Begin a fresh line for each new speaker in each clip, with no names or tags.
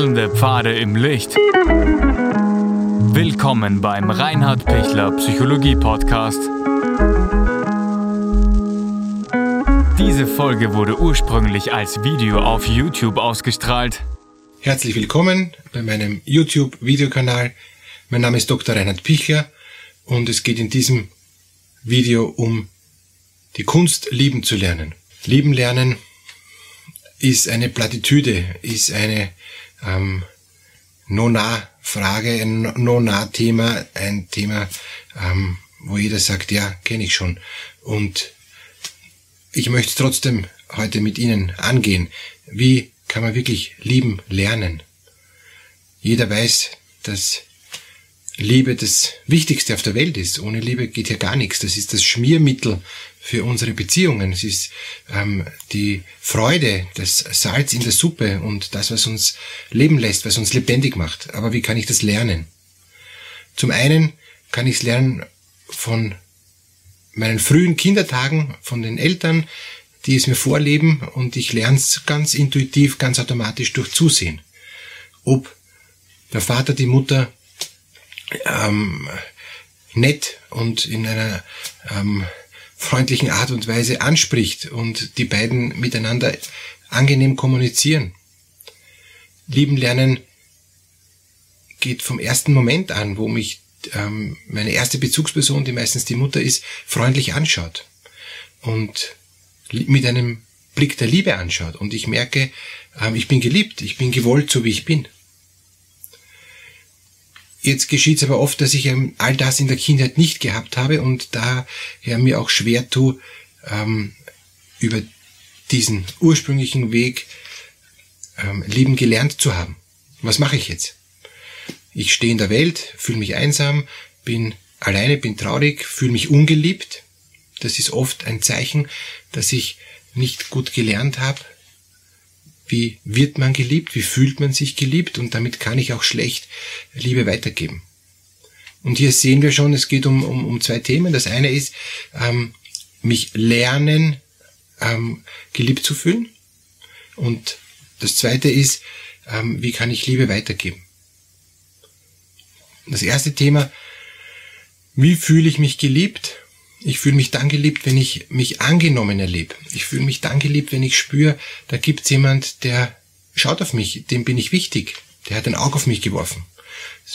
Wechselnde Pfade im Licht. Willkommen beim Reinhard Pichler Psychologie Podcast. Diese Folge wurde ursprünglich als Video auf YouTube ausgestrahlt.
Herzlich willkommen bei meinem YouTube-Videokanal. Mein Name ist Dr. Reinhard Pichler und es geht in diesem Video um die Kunst lieben zu lernen. Lieben lernen ist eine Plattitüde, ist eine ähm, No-Nah-Frage, ein No-Nah-Thema, ein Thema, ähm, wo jeder sagt, ja, kenne ich schon. Und ich möchte trotzdem heute mit Ihnen angehen. Wie kann man wirklich lieben lernen? Jeder weiß, dass Liebe das Wichtigste auf der Welt ist. Ohne Liebe geht ja gar nichts. Das ist das Schmiermittel für unsere Beziehungen. Es ist ähm, die Freude, das Salz in der Suppe und das, was uns leben lässt, was uns lebendig macht. Aber wie kann ich das lernen? Zum einen kann ich es lernen von meinen frühen Kindertagen, von den Eltern, die es mir vorleben und ich lerne es ganz intuitiv, ganz automatisch durch Zusehen. Ob der Vater, die Mutter ähm, nett und in einer ähm, freundlichen Art und Weise anspricht und die beiden miteinander angenehm kommunizieren. Lieben lernen geht vom ersten Moment an, wo mich ähm, meine erste Bezugsperson, die meistens die Mutter ist, freundlich anschaut und mit einem Blick der Liebe anschaut und ich merke, ähm, ich bin geliebt, ich bin gewollt, so wie ich bin. Jetzt geschieht es aber oft, dass ich all das in der Kindheit nicht gehabt habe und daher mir auch schwer tue, ähm, über diesen ursprünglichen Weg ähm, lieben gelernt zu haben. Was mache ich jetzt? Ich stehe in der Welt, fühle mich einsam, bin alleine, bin traurig, fühle mich ungeliebt. Das ist oft ein Zeichen, dass ich nicht gut gelernt habe, wie wird man geliebt, wie fühlt man sich geliebt und damit kann ich auch schlecht Liebe weitergeben. Und hier sehen wir schon, es geht um, um, um zwei Themen. Das eine ist, ähm, mich lernen, ähm, geliebt zu fühlen. Und das zweite ist, ähm, wie kann ich Liebe weitergeben. Das erste Thema, wie fühle ich mich geliebt? Ich fühle mich dann geliebt, wenn ich mich angenommen erlebe. Ich fühle mich dann geliebt, wenn ich spüre, da gibt's jemand, der schaut auf mich, dem bin ich wichtig. Der hat ein Auge auf mich geworfen.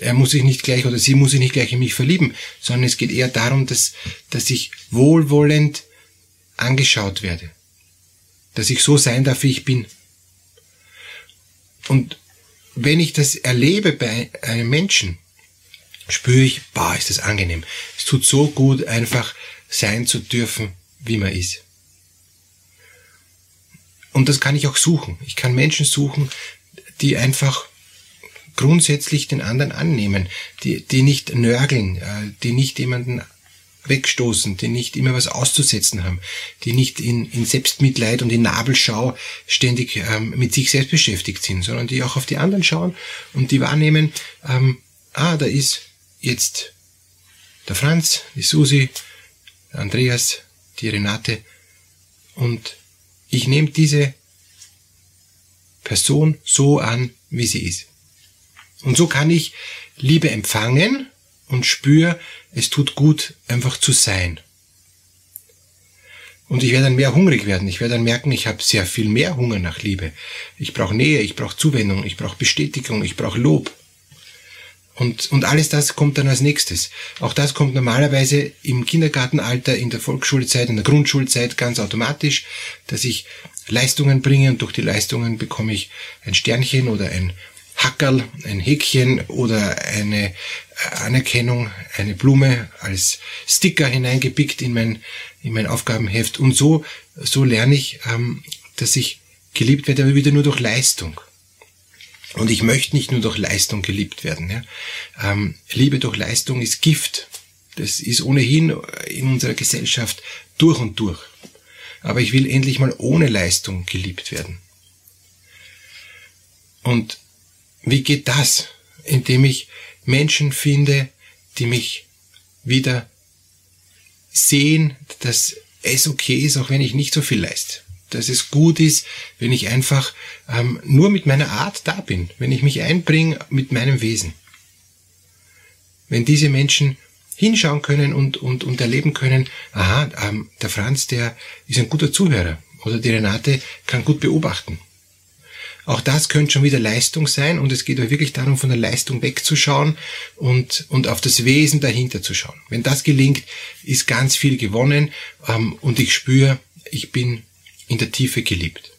Er muss sich nicht gleich oder sie muss sich nicht gleich in mich verlieben, sondern es geht eher darum, dass, dass ich wohlwollend angeschaut werde. Dass ich so sein darf, wie ich bin. Und wenn ich das erlebe bei einem Menschen, spüre ich, boah, ist das angenehm. Es tut so gut, einfach sein zu dürfen, wie man ist. Und das kann ich auch suchen. Ich kann Menschen suchen, die einfach grundsätzlich den anderen annehmen, die, die nicht nörgeln, äh, die nicht jemanden wegstoßen, die nicht immer was auszusetzen haben, die nicht in, in Selbstmitleid und in Nabelschau ständig ähm, mit sich selbst beschäftigt sind, sondern die auch auf die anderen schauen und die wahrnehmen, ähm, ah, da ist jetzt der Franz, die Susi, der Andreas, die Renate und ich nehme diese Person so an, wie sie ist. Und so kann ich Liebe empfangen und spüre, es tut gut, einfach zu sein. Und ich werde dann mehr hungrig werden. Ich werde dann merken, ich habe sehr viel mehr Hunger nach Liebe. Ich brauche Nähe, ich brauche Zuwendung, ich brauche Bestätigung, ich brauche Lob. Und, und alles das kommt dann als nächstes. Auch das kommt normalerweise im Kindergartenalter, in der Volksschulzeit, in der Grundschulzeit ganz automatisch, dass ich Leistungen bringe und durch die Leistungen bekomme ich ein Sternchen oder ein Hackerl, ein Häkchen oder eine Anerkennung, eine Blume als Sticker hineingepickt in mein, in mein Aufgabenheft. Und so, so lerne ich, ähm, dass ich geliebt werde, aber wieder nur durch Leistung. Und ich möchte nicht nur durch Leistung geliebt werden. Ja. Ähm, Liebe durch Leistung ist Gift. Das ist ohnehin in unserer Gesellschaft durch und durch. Aber ich will endlich mal ohne Leistung geliebt werden. Und wie geht das? Indem ich Menschen finde, die mich wieder sehen, dass es okay ist, auch wenn ich nicht so viel leiste. Dass es gut ist, wenn ich einfach ähm, nur mit meiner Art da bin, wenn ich mich einbringe mit meinem Wesen. Wenn diese Menschen hinschauen können und, und, und erleben können, aha, ähm, der Franz, der ist ein guter Zuhörer oder die Renate kann gut beobachten. Auch das könnte schon wieder Leistung sein und es geht wirklich darum, von der Leistung wegzuschauen und, und auf das Wesen dahinter zu schauen. Wenn das gelingt, ist ganz viel gewonnen ähm, und ich spüre, ich bin in der Tiefe geliebt.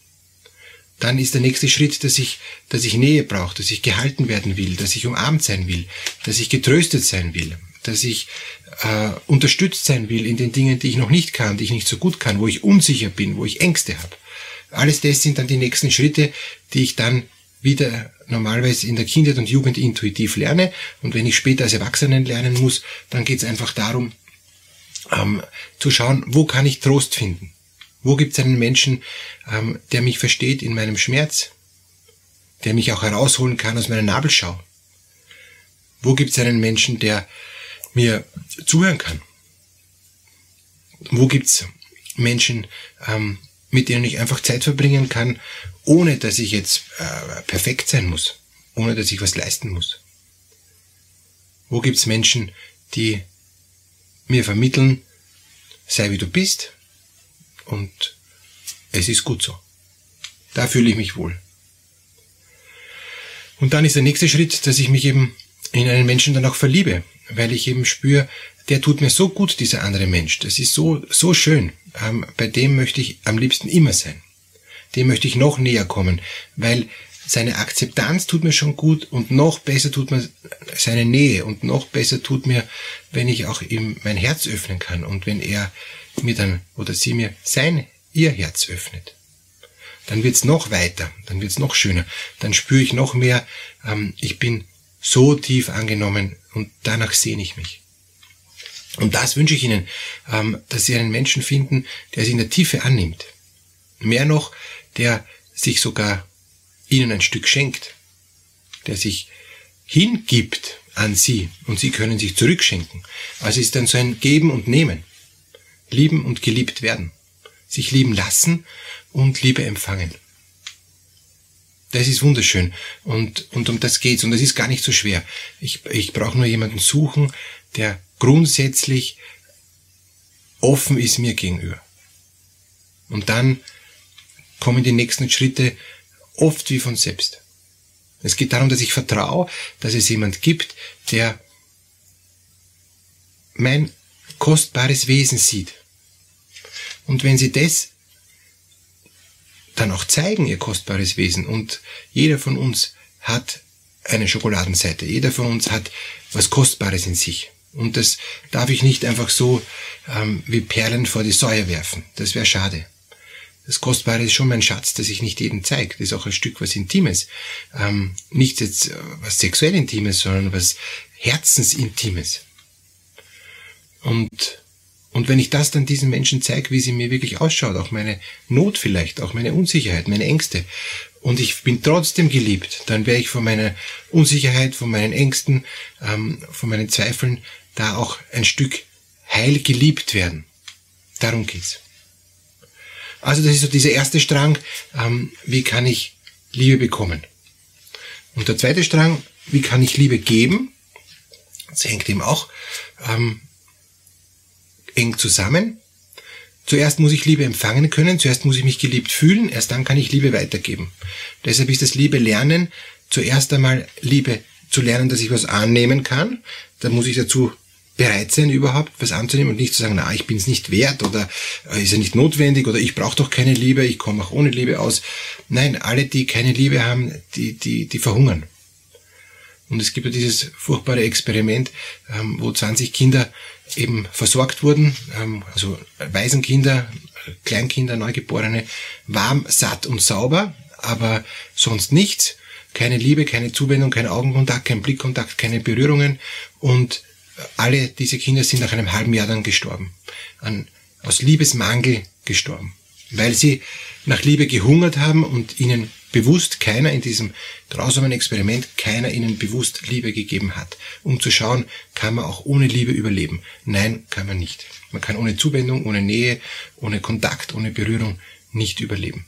Dann ist der nächste Schritt, dass ich, dass ich Nähe brauche, dass ich gehalten werden will, dass ich umarmt sein will, dass ich getröstet sein will, dass ich äh, unterstützt sein will in den Dingen, die ich noch nicht kann, die ich nicht so gut kann, wo ich unsicher bin, wo ich Ängste habe. Alles das sind dann die nächsten Schritte, die ich dann wieder normalerweise in der Kindheit und Jugend intuitiv lerne. Und wenn ich später als Erwachsenen lernen muss, dann geht es einfach darum, ähm, zu schauen, wo kann ich Trost finden? Wo gibt es einen Menschen, ähm, der mich versteht in meinem Schmerz, der mich auch herausholen kann aus meiner Nabelschau? Wo gibt es einen Menschen, der mir zuhören kann? Wo gibt's Menschen, ähm, mit denen ich einfach Zeit verbringen kann, ohne dass ich jetzt äh, perfekt sein muss, ohne dass ich was leisten muss? Wo gibt's Menschen, die mir vermitteln, sei wie du bist und es ist gut so. Da fühle ich mich wohl. Und dann ist der nächste Schritt, dass ich mich eben in einen Menschen dann auch verliebe, weil ich eben spüre, der tut mir so gut, dieser andere Mensch. Das ist so, so schön. Ähm, bei dem möchte ich am liebsten immer sein. Dem möchte ich noch näher kommen, weil seine Akzeptanz tut mir schon gut und noch besser tut mir seine Nähe und noch besser tut mir, wenn ich auch ihm mein Herz öffnen kann und wenn er mir dann oder sie mir sein, ihr Herz öffnet. Dann wird's noch weiter, dann wird's noch schöner, dann spüre ich noch mehr, ähm, ich bin so tief angenommen und danach sehne ich mich. Und das wünsche ich Ihnen, ähm, dass Sie einen Menschen finden, der Sie in der Tiefe annimmt. Mehr noch, der sich sogar Ihnen ein Stück schenkt, der sich hingibt an Sie und Sie können sich zurückschenken. Also ist dann so ein Geben und Nehmen. Lieben und geliebt werden. Sich lieben lassen und Liebe empfangen. Das ist wunderschön. Und, und um das geht's. Und das ist gar nicht so schwer. Ich, ich brauche nur jemanden suchen, der grundsätzlich offen ist mir gegenüber. Und dann kommen die nächsten Schritte oft wie von selbst. Es geht darum, dass ich vertraue, dass es jemand gibt, der mein kostbares Wesen sieht. Und wenn sie das dann auch zeigen, ihr kostbares Wesen, und jeder von uns hat eine Schokoladenseite, jeder von uns hat was Kostbares in sich. Und das darf ich nicht einfach so ähm, wie Perlen vor die Säue werfen. Das wäre schade. Das Kostbare ist schon mein Schatz, das ich nicht jedem zeige. Das ist auch ein Stück was Intimes. Ähm, nicht jetzt äh, was sexuell Intimes, sondern was Herzensintimes. Und, und wenn ich das dann diesen Menschen zeige, wie sie mir wirklich ausschaut, auch meine Not vielleicht, auch meine Unsicherheit, meine Ängste, und ich bin trotzdem geliebt, dann werde ich von meiner Unsicherheit, von meinen Ängsten, ähm, von meinen Zweifeln da auch ein Stück heil geliebt werden. Darum geht's. Also das ist so dieser erste Strang, ähm, wie kann ich Liebe bekommen? Und der zweite Strang, wie kann ich Liebe geben? Das hängt eben auch ähm, eng zusammen. Zuerst muss ich Liebe empfangen können, zuerst muss ich mich geliebt fühlen, erst dann kann ich Liebe weitergeben. Deshalb ist das Liebe lernen zuerst einmal Liebe zu lernen, dass ich was annehmen kann. Da muss ich dazu bereit sein, überhaupt was anzunehmen und nicht zu sagen, na, ich bin es nicht wert oder äh, ist ja nicht notwendig oder ich brauche doch keine Liebe, ich komme auch ohne Liebe aus. Nein, alle, die keine Liebe haben, die, die, die verhungern. Und es gibt ja dieses furchtbare Experiment, ähm, wo 20 Kinder eben versorgt wurden, ähm, also Waisenkinder, Kleinkinder, Neugeborene, warm, satt und sauber, aber sonst nichts. Keine Liebe, keine Zuwendung, kein Augenkontakt, kein Blickkontakt, keine Berührungen und alle diese Kinder sind nach einem halben Jahr dann gestorben. An, aus Liebesmangel gestorben. Weil sie nach Liebe gehungert haben und ihnen bewusst keiner in diesem grausamen Experiment, keiner ihnen bewusst Liebe gegeben hat. Um zu schauen, kann man auch ohne Liebe überleben. Nein, kann man nicht. Man kann ohne Zuwendung, ohne Nähe, ohne Kontakt, ohne Berührung nicht überleben.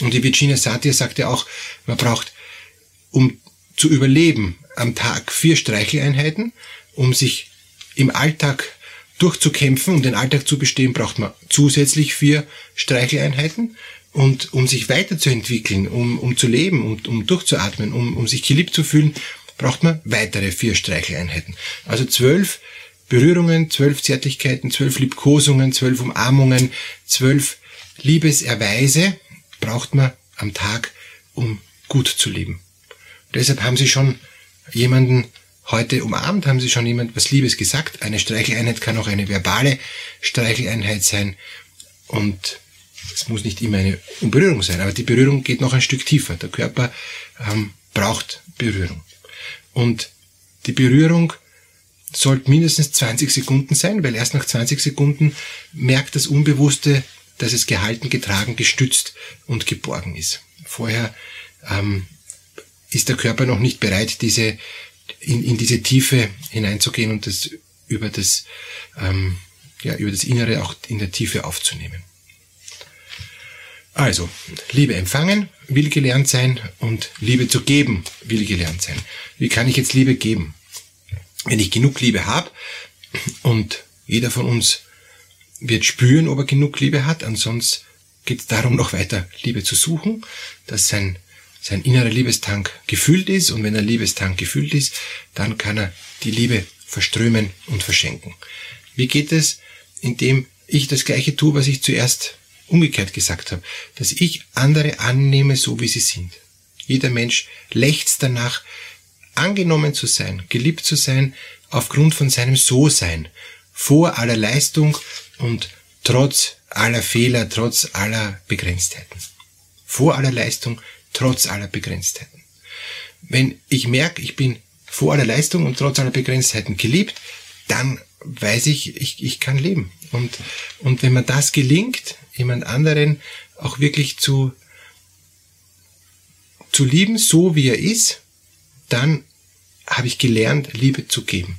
Und die Virginia Satir sagt ja auch, man braucht, um zu überleben, am Tag vier Streicheleinheiten, um sich im Alltag durchzukämpfen, um den Alltag zu bestehen, braucht man zusätzlich vier Streicheleinheiten. Und um sich weiterzuentwickeln, um, um zu leben, um, um durchzuatmen, um, um sich geliebt zu fühlen, braucht man weitere vier Streicheleinheiten. Also zwölf Berührungen, zwölf Zärtlichkeiten, zwölf Liebkosungen, zwölf Umarmungen, zwölf Liebeserweise braucht man am Tag, um gut zu leben. deshalb haben sie schon jemanden heute umarmt, haben sie schon jemand was Liebes gesagt. Eine Streicheleinheit kann auch eine verbale Streicheleinheit sein und es muss nicht immer eine Berührung sein, aber die Berührung geht noch ein Stück tiefer. Der Körper ähm, braucht Berührung. Und die Berührung sollte mindestens 20 Sekunden sein, weil erst nach 20 Sekunden merkt das Unbewusste, dass es gehalten, getragen, gestützt und geborgen ist. Vorher ähm, ist der Körper noch nicht bereit, diese in, in diese Tiefe hineinzugehen und das über das ähm, ja über das Innere auch in der Tiefe aufzunehmen. Also, Liebe empfangen will gelernt sein und Liebe zu geben will gelernt sein. Wie kann ich jetzt Liebe geben? Wenn ich genug Liebe habe und jeder von uns wird spüren, ob er genug Liebe hat, ansonsten geht es darum, noch weiter Liebe zu suchen, dass sein, sein innerer Liebestank gefüllt ist und wenn der Liebestank gefüllt ist, dann kann er die Liebe verströmen und verschenken. Wie geht es? Indem ich das Gleiche tue, was ich zuerst umgekehrt gesagt habe, dass ich andere annehme, so wie sie sind. Jeder Mensch lechzt danach, angenommen zu sein, geliebt zu sein, aufgrund von seinem So-Sein, vor aller Leistung und trotz aller Fehler, trotz aller Begrenztheiten. Vor aller Leistung, trotz aller Begrenztheiten. Wenn ich merke, ich bin vor aller Leistung und trotz aller Begrenztheiten geliebt, dann weiß ich, ich, ich kann leben. Und, und wenn mir das gelingt, jemand anderen auch wirklich zu, zu lieben, so wie er ist, dann habe ich gelernt, Liebe zu geben.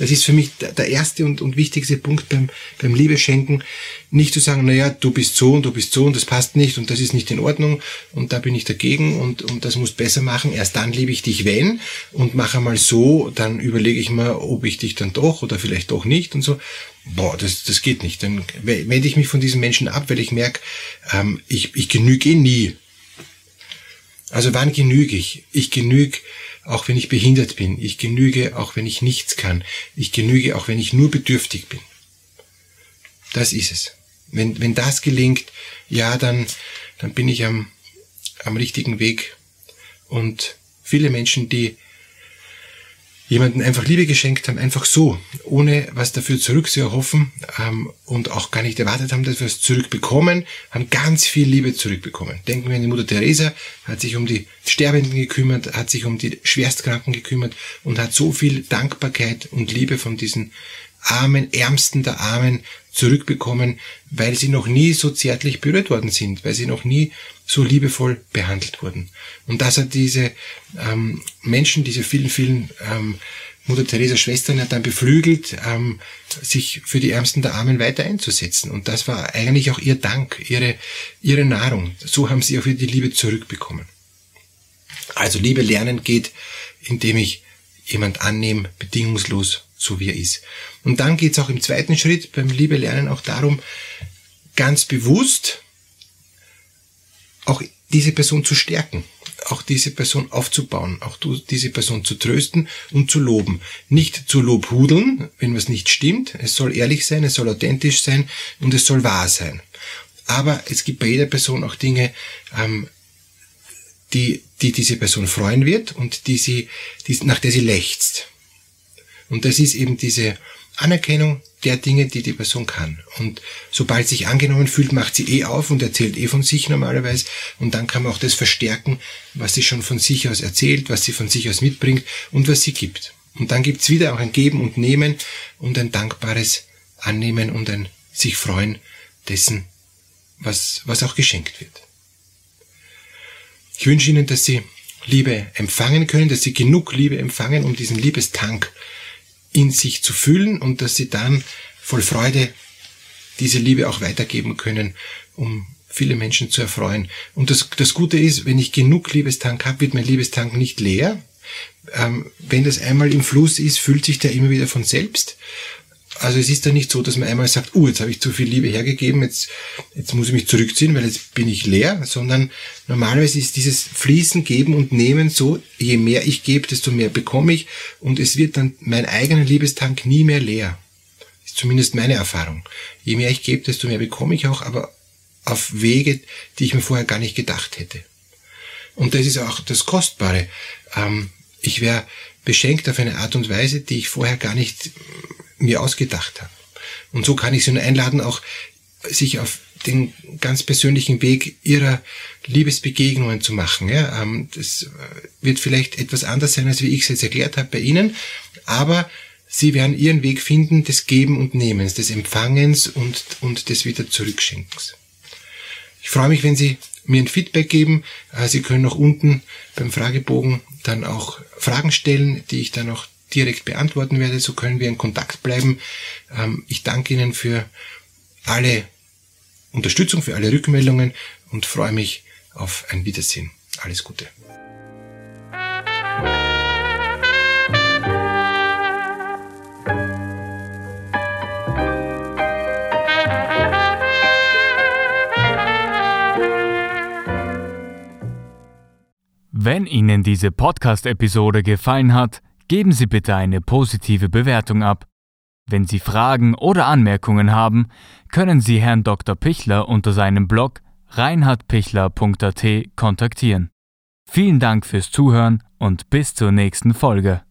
Das ist für mich der erste und, und wichtigste Punkt beim, beim Liebeschenken. Nicht zu sagen, naja, du bist so und du bist so und das passt nicht und das ist nicht in Ordnung und da bin ich dagegen und, und das muss besser machen. Erst dann liebe ich dich, wenn und mache mal so, dann überlege ich mal, ob ich dich dann doch oder vielleicht doch nicht und so. Boah, das, das geht nicht. Dann wende ich mich von diesen Menschen ab, weil ich merke, ähm, ich, ich genüge eh nie. Also wann genüge ich? Ich genüge auch wenn ich behindert bin. Ich genüge, auch wenn ich nichts kann. Ich genüge, auch wenn ich nur bedürftig bin. Das ist es. Wenn, wenn das gelingt, ja, dann, dann bin ich am, am richtigen Weg. Und viele Menschen, die jemanden einfach Liebe geschenkt haben, einfach so, ohne was dafür zurück zu erhoffen ähm, und auch gar nicht erwartet haben, dass wir es zurückbekommen, haben ganz viel Liebe zurückbekommen. Denken wir an die Mutter Teresa, hat sich um die Sterbenden gekümmert, hat sich um die Schwerstkranken gekümmert und hat so viel Dankbarkeit und Liebe von diesen Armen, Ärmsten der Armen zurückbekommen, weil sie noch nie so zärtlich berührt worden sind, weil sie noch nie so liebevoll behandelt wurden. Und das hat diese ähm, Menschen, diese vielen, vielen ähm, Mutter Teresa Schwestern hat dann beflügelt, ähm, sich für die Ärmsten der Armen weiter einzusetzen. Und das war eigentlich auch ihr Dank, ihre, ihre Nahrung. So haben sie auch wieder die Liebe zurückbekommen. Also Liebe lernen geht, indem ich jemand annehme, bedingungslos, so wie er ist. Und dann geht es auch im zweiten Schritt beim Liebe lernen auch darum, ganz bewusst auch diese Person zu stärken, auch diese Person aufzubauen, auch diese Person zu trösten und zu loben. Nicht zu lobhudeln, wenn was nicht stimmt. Es soll ehrlich sein, es soll authentisch sein und es soll wahr sein. Aber es gibt bei jeder Person auch Dinge, ähm, die, die diese Person freuen wird und die sie, die, nach der sie lechzt. Und das ist eben diese Anerkennung der Dinge, die die Person kann. Und sobald sich angenommen fühlt, macht sie eh auf und erzählt eh von sich normalerweise. Und dann kann man auch das verstärken, was sie schon von sich aus erzählt, was sie von sich aus mitbringt und was sie gibt. Und dann gibt's wieder auch ein Geben und Nehmen und ein dankbares Annehmen und ein sich freuen dessen, was, was auch geschenkt wird. Ich wünsche Ihnen, dass Sie Liebe empfangen können, dass Sie genug Liebe empfangen, um diesen Liebestank in sich zu fühlen und dass sie dann voll Freude diese Liebe auch weitergeben können, um viele Menschen zu erfreuen. Und das, das Gute ist, wenn ich genug Liebestank habe, wird mein Liebestank nicht leer. Ähm, wenn das einmal im Fluss ist, füllt sich der immer wieder von selbst. Also es ist dann nicht so, dass man einmal sagt, uh, jetzt habe ich zu viel Liebe hergegeben, jetzt, jetzt muss ich mich zurückziehen, weil jetzt bin ich leer, sondern normalerweise ist dieses Fließen, Geben und Nehmen so, je mehr ich gebe, desto mehr bekomme ich und es wird dann mein eigener Liebestank nie mehr leer. Ist zumindest meine Erfahrung. Je mehr ich gebe, desto mehr bekomme ich auch, aber auf Wege, die ich mir vorher gar nicht gedacht hätte. Und das ist auch das Kostbare. Ähm, ich wäre beschenkt auf eine Art und Weise, die ich vorher gar nicht mir ausgedacht habe. Und so kann ich Sie nur einladen, auch sich auf den ganz persönlichen Weg ihrer Liebesbegegnungen zu machen. Ja, ähm, das äh, wird vielleicht etwas anders sein, als wie ich es jetzt erklärt habe bei Ihnen, aber Sie werden Ihren Weg finden des Geben und Nehmens, des Empfangens und, und des wieder. Ich freue mich, wenn Sie mir ein Feedback geben. Äh, Sie können auch unten beim Fragebogen dann auch Fragen stellen, die ich dann auch direkt beantworten werde. So können wir in Kontakt bleiben. Ähm, ich danke Ihnen für alle Unterstützung, für alle Rückmeldungen und freue mich auf ein Wiedersehen. Alles Gute.
Wenn Ihnen diese Podcast-Episode gefallen hat, geben Sie bitte eine positive Bewertung ab. Wenn Sie Fragen oder Anmerkungen haben, können Sie Herrn Dr. Pichler unter seinem Blog reinhardpichler.at kontaktieren. Vielen Dank fürs Zuhören und bis zur nächsten Folge.